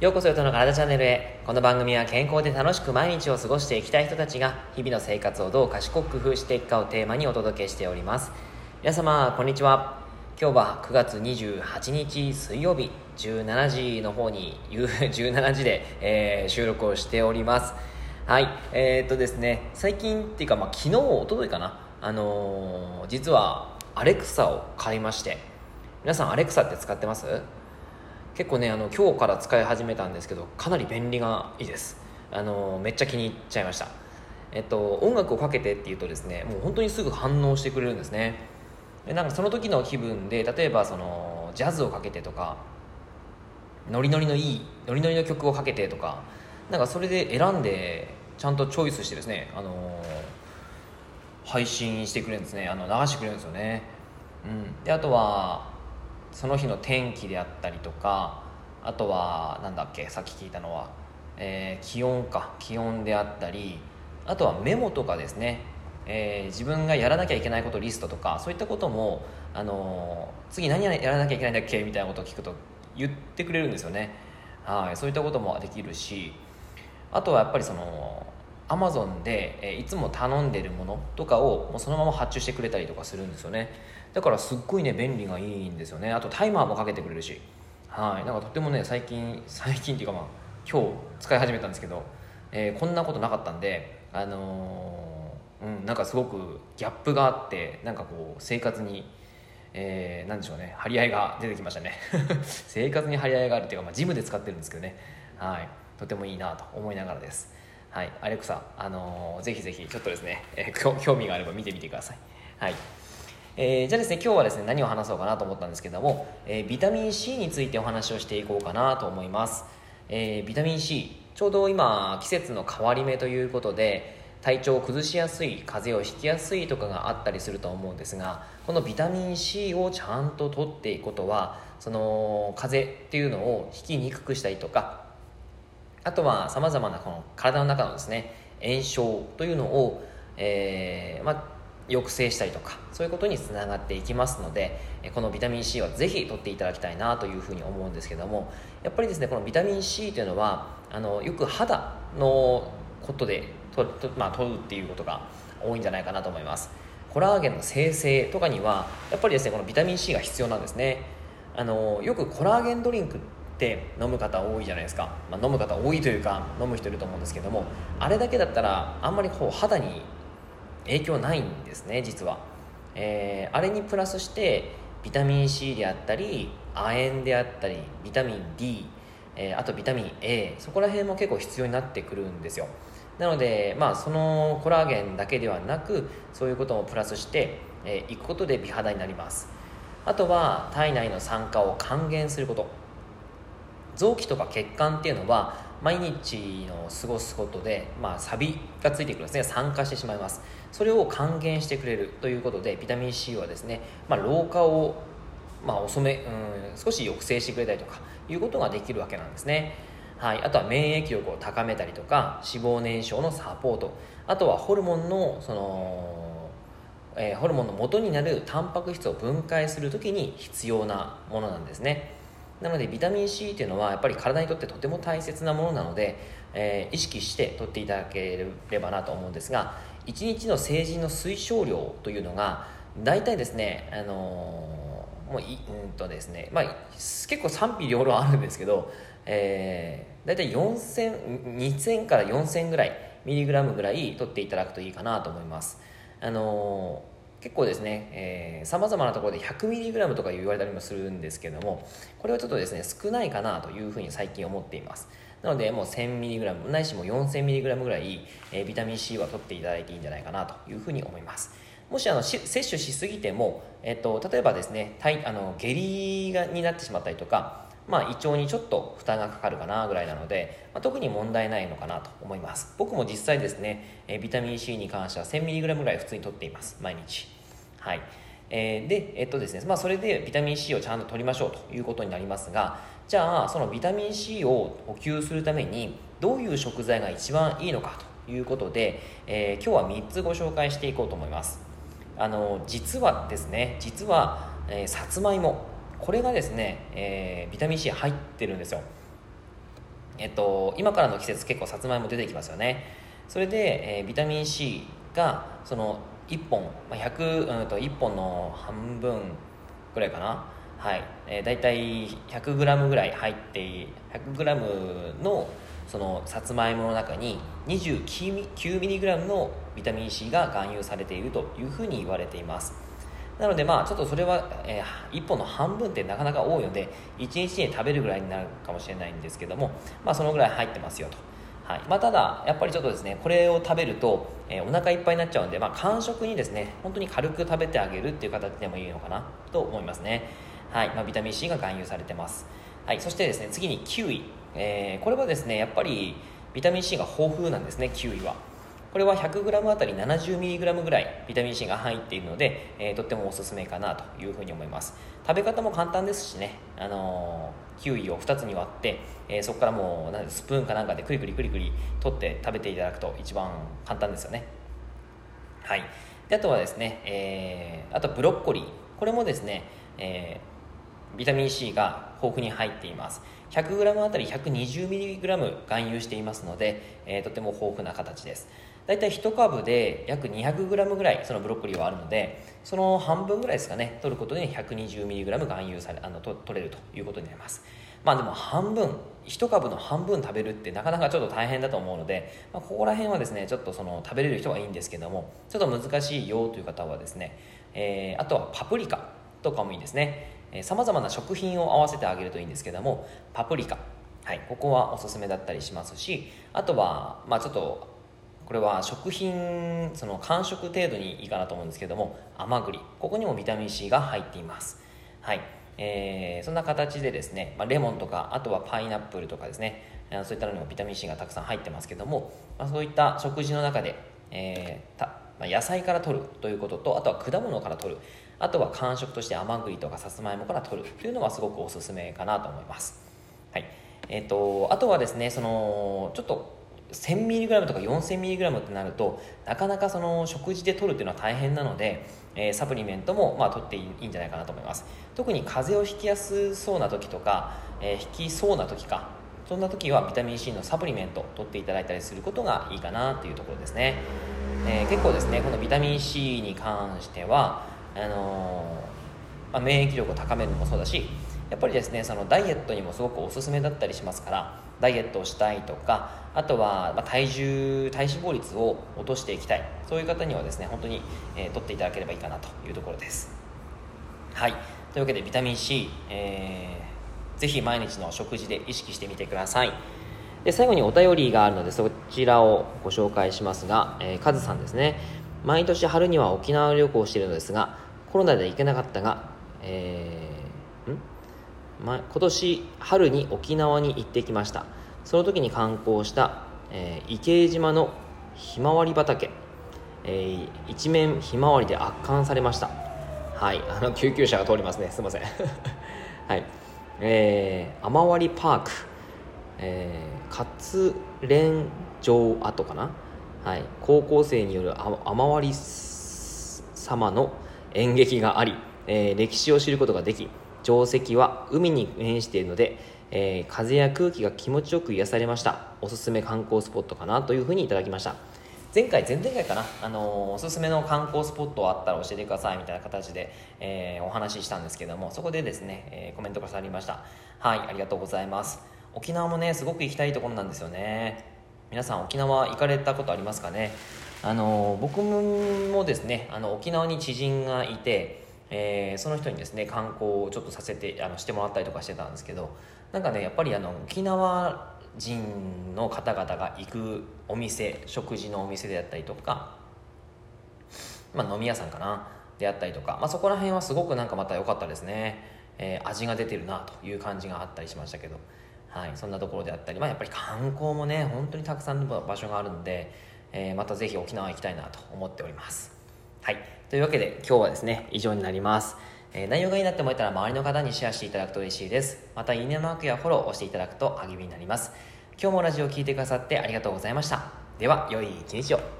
ようこそよとの体チャンネルへ。この番組は健康で楽しく毎日を過ごしていきたい人たちが日々の生活をどう賢く工夫していくかをテーマにお届けしております。皆様こんにちは。今日は9月28日水曜日17時の方に17時 で、えー、収録をしております。はい。えー、っとですね最近っていうか、まあ、昨日おとといかな。あのー、実はアレクサを買いまして。皆さんアレクサって使ってます？結構ねあの今日から使い始めたんですけどかなり便利がいいです。あのめっちゃ気に入っちゃいました。えっと音楽をかけてっていうとですねもう本当にすぐ反応してくれるんですね。でなんかその時の気分で例えばそのジャズをかけてとかノリノリのいいノリノリの曲をかけてとかなんかそれで選んでちゃんとチョイスしてですねあの配信してくれるんですね。あの流してくれるんですよね、うん、であとはその日の天気であったりとかあとはなんだっけさっき聞いたのは、えー、気温か気温であったりあとはメモとかですね、えー、自分がやらなきゃいけないことリストとかそういったことも、あのー、次何やらなきゃいけないんだっけみたいなことを聞くと言ってくれるんですよね。はいそういったこともできるしあとはやっぱりそのアマゾンで、いつも頼んでるものとかをもうそのまま発注してくれたりとかするんですよね。だからすっごいね便利がいいんですよね。あとタイマーもかけてくれるし。はい。なんかとってもね最近 最近っていうかまあ今日使い始めたんですけど、えー、こんなことなかったんであのー、うんなんかすごくギャップがあってなんかこう生活にえー、でしょうね。張り合いが出てきましたね。生活に張り合いがあるっていうか、まあ、ジムで使ってるんですけどね。はい。とてもいいなと思いながらです。はい、アレクサ、あのー、ぜひぜひちょっとですね、えー、興味があれば見てみてください。はい。えー、じゃあですね、今日はですね、何を話そうかなと思ったんですけども、えー、ビタミン C についてお話をしていこうかなと思います。えー、ビタミン C、ちょうど今、季節の変わり目ということで、体調を崩しやすい、風邪をひきやすいとかがあったりすると思うんですが、このビタミン C をちゃんと取っていくことは、その風邪っていうのをひきにくくしたりとか、あとはさまざまなこの体の中のですね炎症というのを、えーまあ、抑制したりとかそういうことにつながっていきますのでこのビタミン C はぜひ取っていただきたいなというふうに思うんですけどもやっぱりですねこのビタミン C というのはあのよく肌のことでと、まあ、取るっていうことが多いんじゃないかなと思います。コラーゲンの生成とかにはやっぱりですねこのビタミン C が必要なんですね。あのよくコラーゲンドリンクって飲む方多いじゃないですか、まあ、飲む方多いというか飲む人いると思うんですけどもあれだけだったらあんまりこう肌に影響ないんですね実は、えー、あれにプラスしてビタミン C であったり亜鉛であったりビタミン D、えー、あとビタミン A そこら辺も結構必要になってくるんですよ。なので、まあ、そのコラーゲンだけではなくそういうこともプラスしてい、えー、くことで美肌になります。あとは体内の酸化を還元すること。臓器とか血管っていうのは毎日の過ごすことで、まあ、サビがついてくるんですね。酸化してしまいます。それを還元してくれるということでビタミン C はですね、まあ、老化を、まあ、遅めうん少し抑制してくれたりとかいうことができるわけなんですね。はい、あとは免疫力を高めたりとか脂肪燃焼のサポート。あとはホルモンのその、えー、ホルモンの元になるタンパク質を分解する時に必要なものなんですね。なのでビタミン C っていうのはやっぱり体にとってとても大切なものなので、えー、意識して取っていただければなと思うんですが1日の成人の推奨量というのが大体ですね、あの、もういうんとですね、まあ、結構賛否両論あるんですけど、えー、大体4000 2000から4000ぐらいミリグラムぐらい取っていただくといいかなと思います。あの結構ですねさまざまなところで 100mg とか言われたりもするんですけどもこれはちょっとですね少ないかなというふうに最近思っています。なのでもう 1000mg ないしも 4000mg ぐらい、えー、ビタミン C は取っていただいていいんじゃないかなというふうに思います。もしあの摂取しすぎても、えっと、例えばですねあの下痢がになってしまったりとかまあ、胃腸にちょっと負担がかかるかなぐらいなので、まあ、特に問題ないのかなと思います。僕も実際ですね、えビタミン C に関しては 1000mg ぐらい普通にとっています。毎日。はい。えー、で、えっとですねまあ、それでビタミン C をちゃんと取りましょうということになりますがじゃあそのビタミン C を補給するためにどういう食材が一番いいのかということで、えー、今日は3つご紹介していこうと思います。あの実はですね実は、えー、さつまいも。これがですね、えー、ビタミン C 入ってるんですよ。えっと、今からの季節結構さつまいも出てきますよね。それで、えー、ビタミン C がその1本、まあ、100、うん、と1本の半分ぐらいかな。はい、えー、大体 100g ぐらい入って 100g のそのさつまいもの中に 29mg のビタミン C が含有されているというふうに言われています。なのでまあちょっとそれは、えー、1本の半分ってなかなか多いので1日に食べるぐらいになるかもしれないんですけどもまあそのぐらい入ってますよと。はい。まあ、ただ、やっぱりちょっとですねこれを食べると、えー、お腹いっぱいになっちゃうんで、まあ、間食にですね本当に軽く食べてあげるっていう形でもいいのかなと思いますね、はい。まあ、ビタミン C が含有されてます、はい、そしてですね次にキウイ、えー、これはですねやっぱりビタミン C が豊富なんですねキウイは。これは 100g あたり 70mg ぐらいビタミン C が入っているので、えー、とってもおすすめかなというふうに思います。食べ方も簡単ですしね、あのー、キウイを2つに割って、えー、そこからもうなんスプーンかなんかでクリクリクリクリ取って食べていただくと一番簡単ですよね。はい。であとはですね、えー、あとブロッコリー。これもですね、えー、ビタミン C が豊富に入っています。100g あたり 120mg 含有していますので、えー、とても豊富な形です。大体1株で約 200g ぐらいそのブロッコリーはあるのでその半分ぐらいですかね取ることで 120mg 含有されあのと取れるということになります。まあでも半分1株の半分食べるってなかなかちょっと大変だと思うので、まあ、ここら辺はですねちょっとその食べれる人はいいんですけどもちょっと難しいよという方はですね、えー、あとはパプリカとかもいいですね。さまざまな食品を合わせてあげるといいんですけどもパプリカ。はい、ここはおすすめだったりしますしあとは、まあ、ちょっとこれは食品その間食程度にいいかなと思うんですけども甘栗。ここにもビタミン C が入っています。はい。えー、そんな形でですね、まあ、レモンとかあとはパイナップルとかですねそういったのにもビタミン C がたくさん入ってますけども、まあ、そういった食事の中で、えーたまあ、野菜から取るということとあとは果物から取る。あとは間食として甘栗とかさつまいもから取る。というのはすごくおすすめかなと思います。はい。えー、とあとはですねそのちょっと 1000mg とか 4000mg ってなるとなかなかその食事で取るっていうのは大変なので、えー、サプリメントもまあ取っていいんじゃないかなと思います。特に風邪をひきやすそうな時とか、えー、ひきそうな時かそんな時はビタミン C のサプリメント取っていただいたりすることがいいかなっていうところですね、えー、結構ですねこのビタミン C に関してはあのまあ、免疫力を高めるのもそうだしやっぱりですねそのダイエットにもすごくおすすめだったりしますからダイエットをしたいとかあとは、ま体重体脂肪率を落としていきたい。そういう方にはですね本当に、えー、取っていただければいいかなというところです。はい。というわけでビタミン C、えー、ぜひ毎日の食事で意識してみてください。で最後にお便りがあるのでそちらをご紹介しますが、えー、カズさんですね。毎年春には沖縄旅行しているのですがコロナで行けなかったが、えー、今年春に沖縄に行ってきました。その時に観光した、えー、池江島のひまわり畑、えー、一面ひまわりで圧巻されました。はい。あの救急車が通りますね。すいません。はい。えー、雨割パーク、えー、活連城跡かな。はい。高校生による雨割り様の演劇があり、えー、歴史を知ることができ定石は海に面しているので、えー、風や空気が気持ちよく癒されました。おすすめ観光スポットかなというふうにいただきました。前回前々回かな、あのー、おすすめの観光スポットあったら教えてくださいみたいな形で、えー、お話ししたんですけどもそこでですね、え、コメントがさりました。はいありがとうございます。沖縄もねすごく行きたいところなんですよね。皆さん沖縄行かれたことありますかね？あの僕もですねあの沖縄に知人がいてえー、その人にですね観光をちょっとさせてあのしてもらったりとかしてたんですけどなんかねやっぱりあの沖縄人の方々が行くお店食事のお店であったりとか、まあ、飲み屋さんかなであったりとか、まあ、そこら辺はすごくなんかまた良かったですね、えー、味が出てるなという感じがあったりしましたけど、はい、そんなところであったり、まあ、やっぱり観光もね本当にたくさんの場所があるので、えー、またぜひ沖縄行きたいなと思っております。はいというわけで今日はですね、以上になります。えー、内容がいいなって思えたら周りの方にシェアしていただくと嬉しいです。また、いいねマークやフォローを押していただくと励みになります。今日もラジオを聴いてくださってありがとうございました。では、良い一日を。